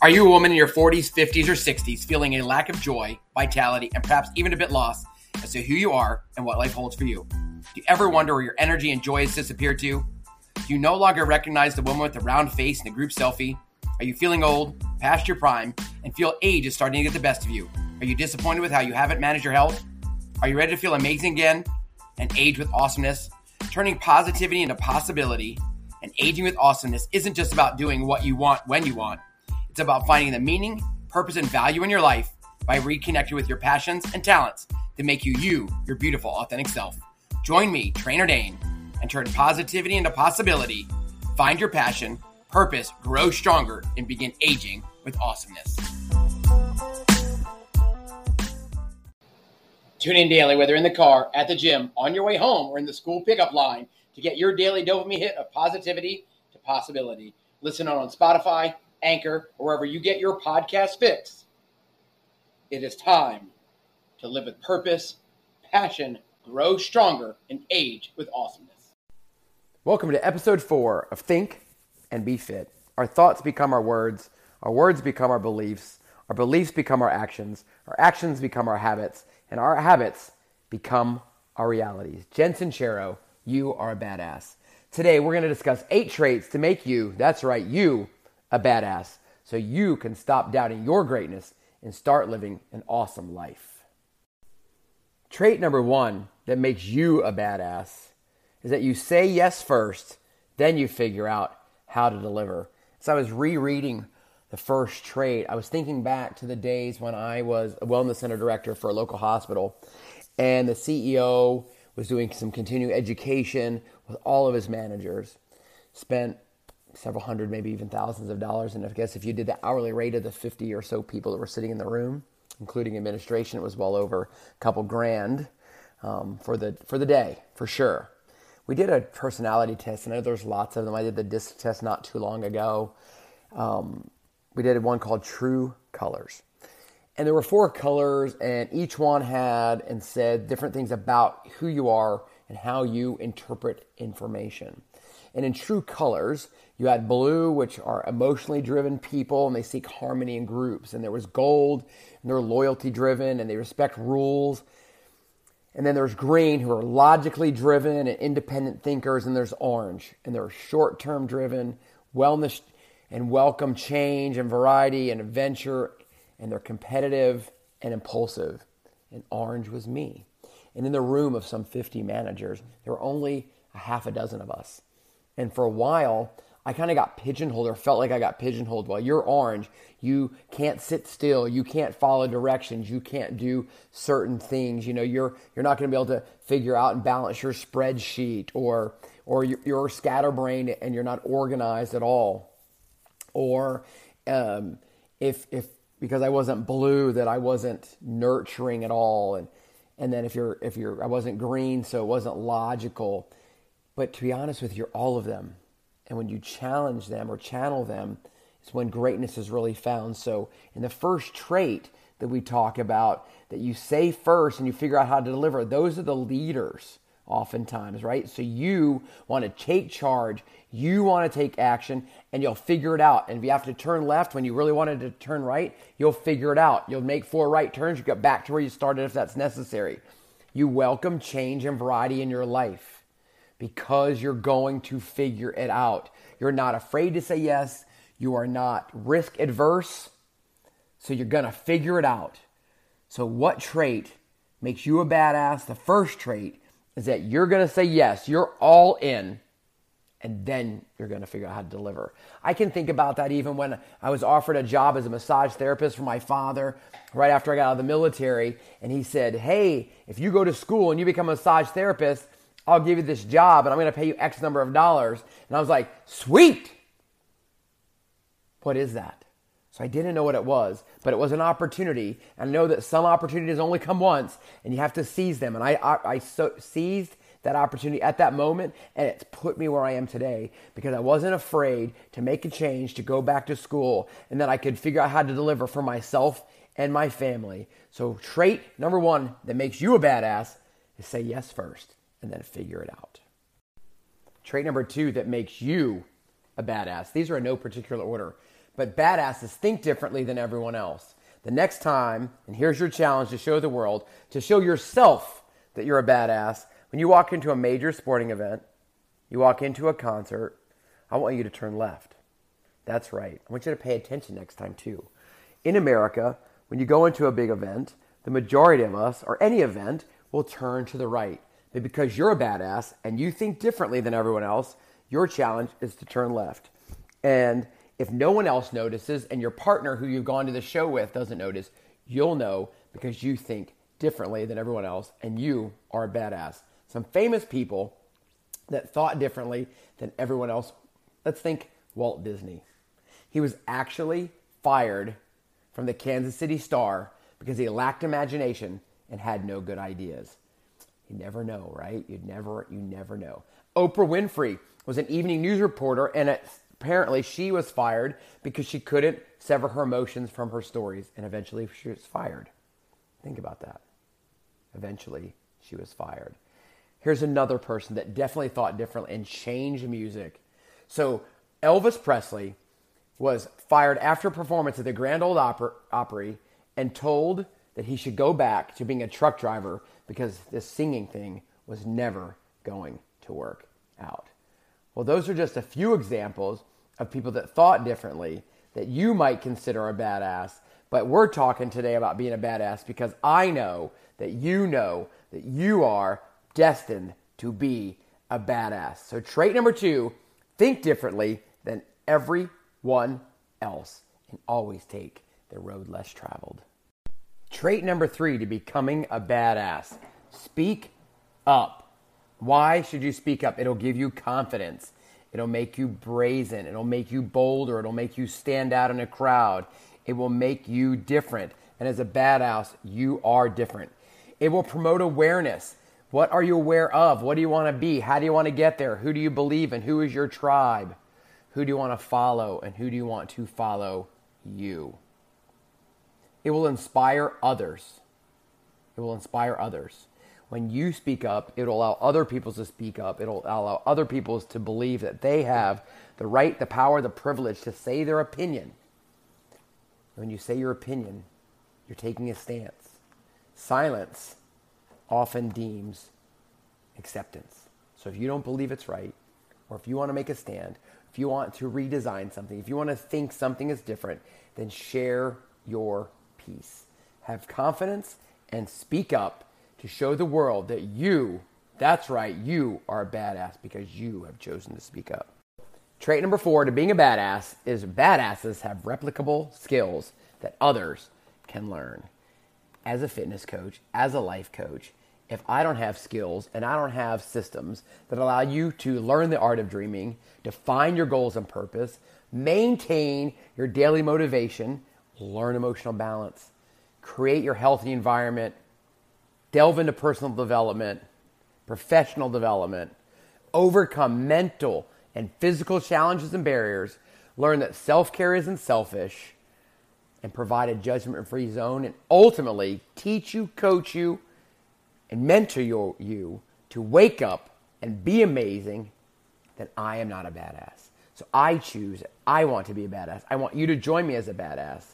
Are you a woman in your 40s, 50s, or 60s feeling a lack of joy, vitality, and perhaps even a bit lost as to who you are and what life holds for you? Do you ever wonder where your energy and joy has disappeared to? Do you no longer recognize the woman with the round face in the group selfie? Are you feeling old, past your prime, and feel age is starting to get the best of you? Are you disappointed with how you haven't managed your health? Are you ready to feel amazing again and age with awesomeness? Turning positivity into possibility and aging with awesomeness isn't just about doing what you want when you want. It's about finding the meaning, purpose, and value in your life by reconnecting with your passions and talents that make you you, your beautiful, authentic self. Join me, Trainer Dane, and turn positivity into possibility. Find your passion, purpose, grow stronger, and begin aging with awesomeness. Tune in daily, whether in the car, at the gym, on your way home, or in the school pickup line, to get your daily dopamine hit of positivity to possibility. Listen on Spotify, Anchor, or wherever you get your podcast fix. It is time to live with purpose, passion, grow stronger, and age with awesomeness. Welcome to episode four of Think and Be Fit. Our thoughts become our words, our words become our beliefs, our beliefs become our actions, our actions become our habits, and our habits become our realities. Jen Sincero, you are a badass. Today, we're going to discuss eight traits to make you, that's right, you, a badass so you can stop doubting your greatness and start living an awesome life. Trait number one that makes you a badass is that you say yes first, then you figure out how to deliver. So I was rereading the first trait. I was thinking back to the days when I was a wellness center director for a local hospital, and the CEO was doing some continuing education with all of his managers. Spent several hundred, maybe even thousands of dollars. And I guess if you did the hourly rate of the 50 or so people that were sitting in the room, including administration, it was well over a couple grand um, for the for the day for sure. We did a personality test, and I know there's lots of them. I did the disc test not too long ago. Um, we did one called True Colors. And there were four colors, and each one had and said different things about who you are and how you interpret information. And in True Colors, you had blue, which are emotionally driven people and they seek harmony in groups. And there was gold, and they're loyalty driven and they respect rules. And then there's green, who are logically driven and independent thinkers. And there's orange, and they're short term driven, wellness and welcome change and variety and adventure. And they're competitive and impulsive. And orange was me. And in the room of some 50 managers, there were only a half a dozen of us. And for a while, I kind of got pigeonholed or felt like I got pigeonholed. Well, you're orange. You can't sit still. You can't follow directions. You can't do certain things. You know, you're you're not going to be able to figure out and balance your spreadsheet or or you're, you're scatterbrained and you're not organized at all. Or um, if if because I wasn't blue that I wasn't nurturing at all and and then if you're if you're I wasn't green so it wasn't logical. But to be honest with you, you're all of them and when you challenge them or channel them, it's when greatness is really found. So, in the first trait that we talk about, that you say first and you figure out how to deliver, those are the leaders oftentimes, right? So, you want to take charge, you want to take action, and you'll figure it out. And if you have to turn left when you really wanted to turn right, you'll figure it out. You'll make four right turns, you get back to where you started if that's necessary. You welcome change and variety in your life because you're going to figure it out. You're not afraid to say yes. You are not risk adverse. So you're going to figure it out. So, what trait makes you a badass? The first trait is that you're going to say yes. You're all in. And then you're going to figure out how to deliver. I can think about that even when I was offered a job as a massage therapist for my father right after I got out of the military. And he said, Hey, if you go to school and you become a massage therapist, I'll give you this job and I'm going to pay you X number of dollars. And I was like, sweet. What is that? So I didn't know what it was, but it was an opportunity. And I know that some opportunities only come once and you have to seize them. And I, I, I so, seized that opportunity at that moment and it's put me where I am today because I wasn't afraid to make a change, to go back to school, and that I could figure out how to deliver for myself and my family. So, trait number one that makes you a badass is say yes first and then figure it out. Trait number two that makes you a badass. These are in no particular order. But badasses think differently than everyone else. The next time, and here's your challenge to show the world, to show yourself that you're a badass, when you walk into a major sporting event, you walk into a concert, I want you to turn left. That's right. I want you to pay attention next time, too. In America, when you go into a big event, the majority of us, or any event, will turn to the right. But because you're a badass and you think differently than everyone else, your challenge is to turn left. And if no one else notices and your partner who you've gone to the show with doesn't notice, you'll know because you think differently than everyone else and you are a badass. Some famous people that thought differently than everyone else. Let's think Walt Disney. He was actually fired from the Kansas City Star because he lacked imagination and had no good ideas. You never know, right? You never you never know. Oprah Winfrey was an evening news reporter and it apparently she was fired because she couldn't sever her emotions from her stories and eventually she was fired. Think about that. Eventually she was fired. Here's another person that definitely thought differently and changed music. So Elvis Presley was fired after a performance at the Grand Ole Opry and told that he should go back to being a truck driver because this singing thing was never going to work out. Well, those are just a few examples of people that thought differently that you might consider a badass. But we're talking today about being a badass because I know that you know that you are destined to be a badass. So, trait number two think differently than everyone else and always take the road less traveled. Trait number three to becoming a badass speak up. Why should you speak up? It'll give you confidence. It'll make you brazen. It'll make you bolder. It'll make you stand out in a crowd. It will make you different. And as a badass, you are different. It will promote awareness. What are you aware of? What do you want to be? How do you want to get there? Who do you believe in? Who is your tribe? Who do you want to follow? And who do you want to follow you? It will inspire others. It will inspire others when you speak up, it'll allow other people to speak up. It'll allow other people to believe that they have the right, the power, the privilege to say their opinion. When you say your opinion, you're taking a stance. Silence often deems acceptance. So if you don't believe it's right, or if you want to make a stand, if you want to redesign something, if you want to think something is different, then share your piece. Have confidence and speak up to show the world that you, that's right, you are a badass because you have chosen to speak up. Trait number four to being a badass is badasses have replicable skills that others can learn. As a fitness coach, as a life coach, if I don't have skills and I don't have systems that allow you to learn the art of dreaming, define your goals and purpose, maintain your daily motivation, learn emotional balance, create your healthy environment, delve into personal development, professional development, overcome mental and physical challenges and barriers, learn that self care isn't selfish, and provide a judgment free zone, and ultimately teach you, coach you, and mentor you, you to wake up and be amazing, then I am not a badass. So I choose, I want to be a badass. I want you to join me as a badass.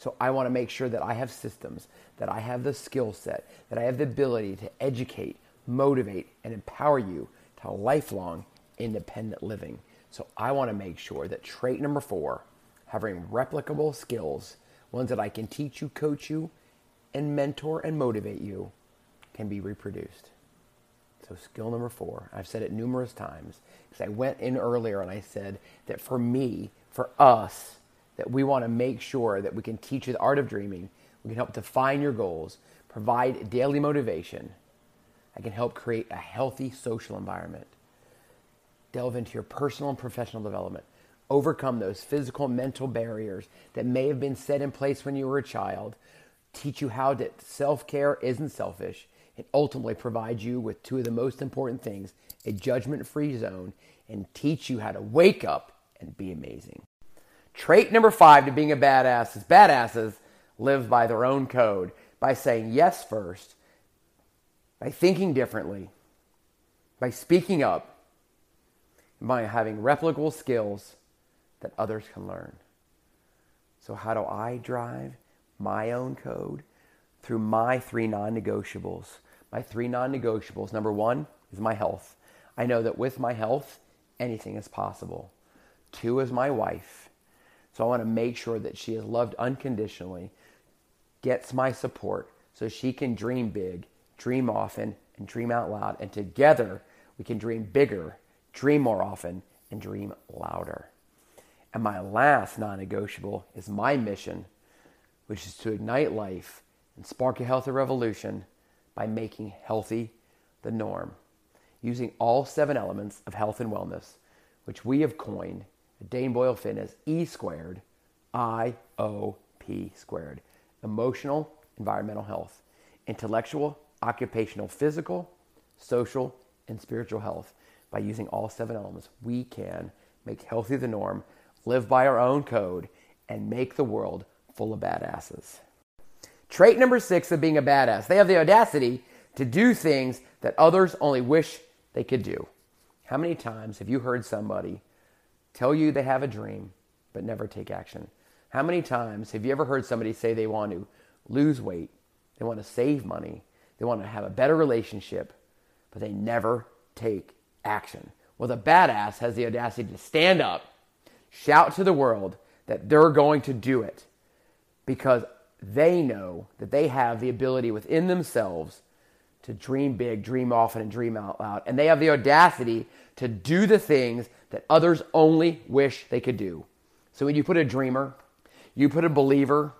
So I want to make sure that I have systems, that I have the skill set, that I have the ability to educate, motivate, and empower you to lifelong independent living. So I want to make sure that trait number four, having replicable skills, ones that I can teach you, coach you, and mentor and motivate you, can be reproduced. So, skill number four, I've said it numerous times because I went in earlier and I said that for me, for us, that we want to make sure that we can teach you the art of dreaming. We can help define your goals, provide daily motivation. I can help create a healthy social environment. Delve into your personal and professional development. Overcome those physical and mental barriers that may have been set in place when you were a child. Teach you how that self care isn't selfish and ultimately provide you with two of the most important things a judgment free zone and teach you how to wake up and be amazing. Trait number five to being a badass is badasses live by their own code by saying yes first, by thinking differently, by speaking up, and by having replicable skills that others can learn. So, how do I drive my own code? Through my three non negotiables. My three non negotiables number one is my health. I know that with my health, anything is possible. Two is my wife. So, I want to make sure that she is loved unconditionally, gets my support so she can dream big, dream often, and dream out loud. And together, we can dream bigger, dream more often, and dream louder. And my last non negotiable is my mission, which is to ignite life and spark a healthy revolution by making healthy the norm, using all seven elements of health and wellness, which we have coined Dane Boyle Fitness E squared, I O P squared. Emotional, environmental health, intellectual, occupational, physical, social, and spiritual health. By using all seven elements, we can make healthy the norm live by our own code, and make the world full of badasses. Trait number six of being a badass they have the audacity to do things that others only wish they could do. How many times have you heard somebody tell you they have a dream but never take action? How many times have you ever heard somebody say they want to lose weight, they want to save money, they want to have a better relationship, but they never take action? Well, the badass has the audacity to stand up shout to the world that they're going to do it because they know that they have the ability within themselves to dream big, dream often, and dream out loud. And they have the audacity to do the things that others only wish they could do. So when you put a dreamer, you put a believer,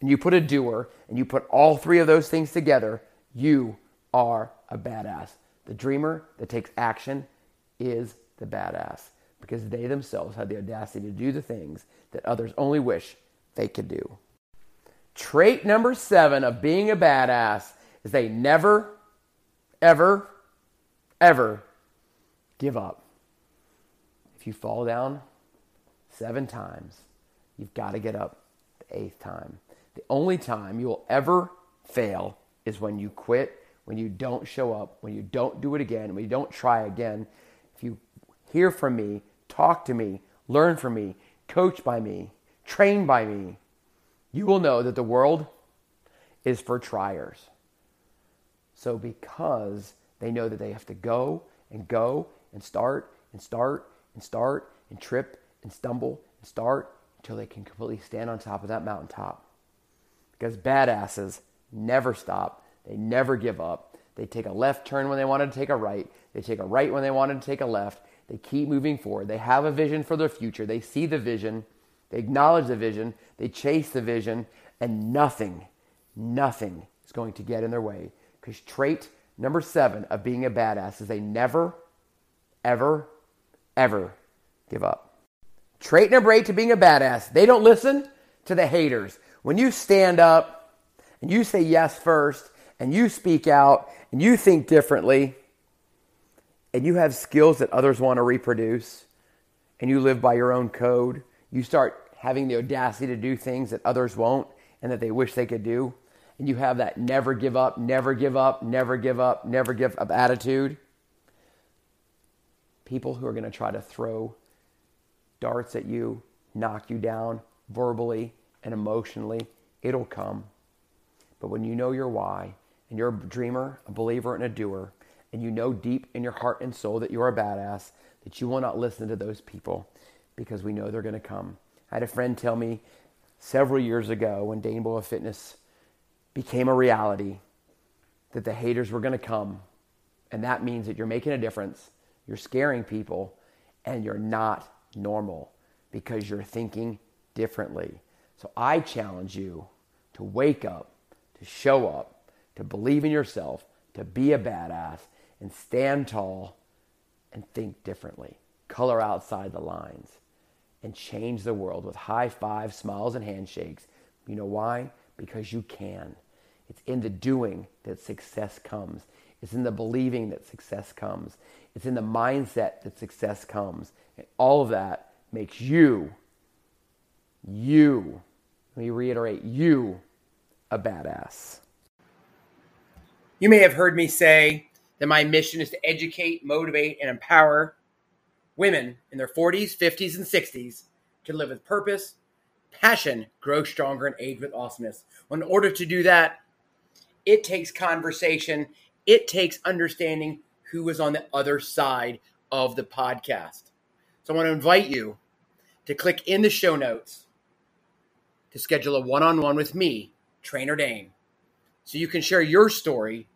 and you put a doer, and you put all three of those things together, you are a badass. The dreamer that takes action is the badass because they themselves had the audacity to do the things that others only wish they could do. Trait number seven of being a badass is they never, ever, ever give up. You fall down seven times, you've got to get up the eighth time. The only time you will ever fail is when you quit, when you don't show up, when you don't do it again, when you don't try again. If you hear from me, talk to me, learn from me, coach by me, train by me, you will know that the world is for triers. So, because they know that they have to go and go and start and start and start and trip and stumble and start until they can completely stand on top of that mountaintop. Because badasses never stop, they never give up. They take a left turn when they wanted to take a right, they take a right when they wanted to take a left, they keep moving forward. They have a vision for their future. They see the vision. They acknowledge the vision. They chase the vision. And nothing, nothing is going to get in their way. Because trait number seven of being a badass is they never, ever, ever give up. Trait number eight to being a badass they don't listen to the haters. When you stand up and you say yes first and you speak out and you think differently, and you have skills that others want to reproduce, and you live by your own code, you start having the audacity to do things that others won't and that they wish they could do, and you have that never give up, never give up, never give up, never give up attitude, people who are going to try to throw darts at you, knock you down verbally and emotionally, it'll come. But when you know your why and you're a dreamer, a believer, and a doer, and you know deep in your heart and soul that you're a badass, that you will not listen to those people because we know they're going to come. I had a friend tell me several years ago when Dane Boyle Fitness became a reality that the haters were going to come. And that means that you're making a difference, you're scaring people, and you're not normal because you're thinking differently. So I challenge you to wake up, to show up, to believe in yourself, to be a badass, and stand tall and think differently. Color outside the lines and change the world with high fives, smiles, and handshakes. You know why? Because you can. It's in the doing that success comes. It's in the believing that success comes. It's in the mindset that success comes. And all of that makes you, you, let me reiterate, you a badass. You may have heard me say that my mission is to educate, motivate, and empower women in their 40s, 50s, and 60s to live with purpose, passion grow stronger and age with awesomeness. Well, in order to do that, it takes conversation, it takes understanding who is on the other side of the podcast. So I want to invite you to click in the show notes to schedule a one on one with me, Trainer Dane, so you can share your story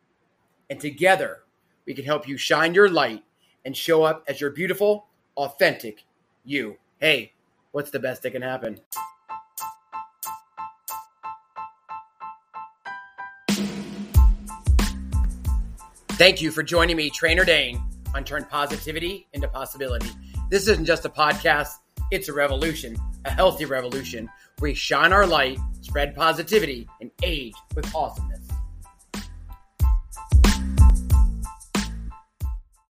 and together we can help you shine your light and show up as your beautiful, authentic you. Hey, what's the best that can happen? Thank you for joining me, Trainer Dane, on Turn Positivity into Possibility. This isn't just a podcast, it's a revolution, a healthy revolution we shine our light, spread positivity, and age with awesomeness.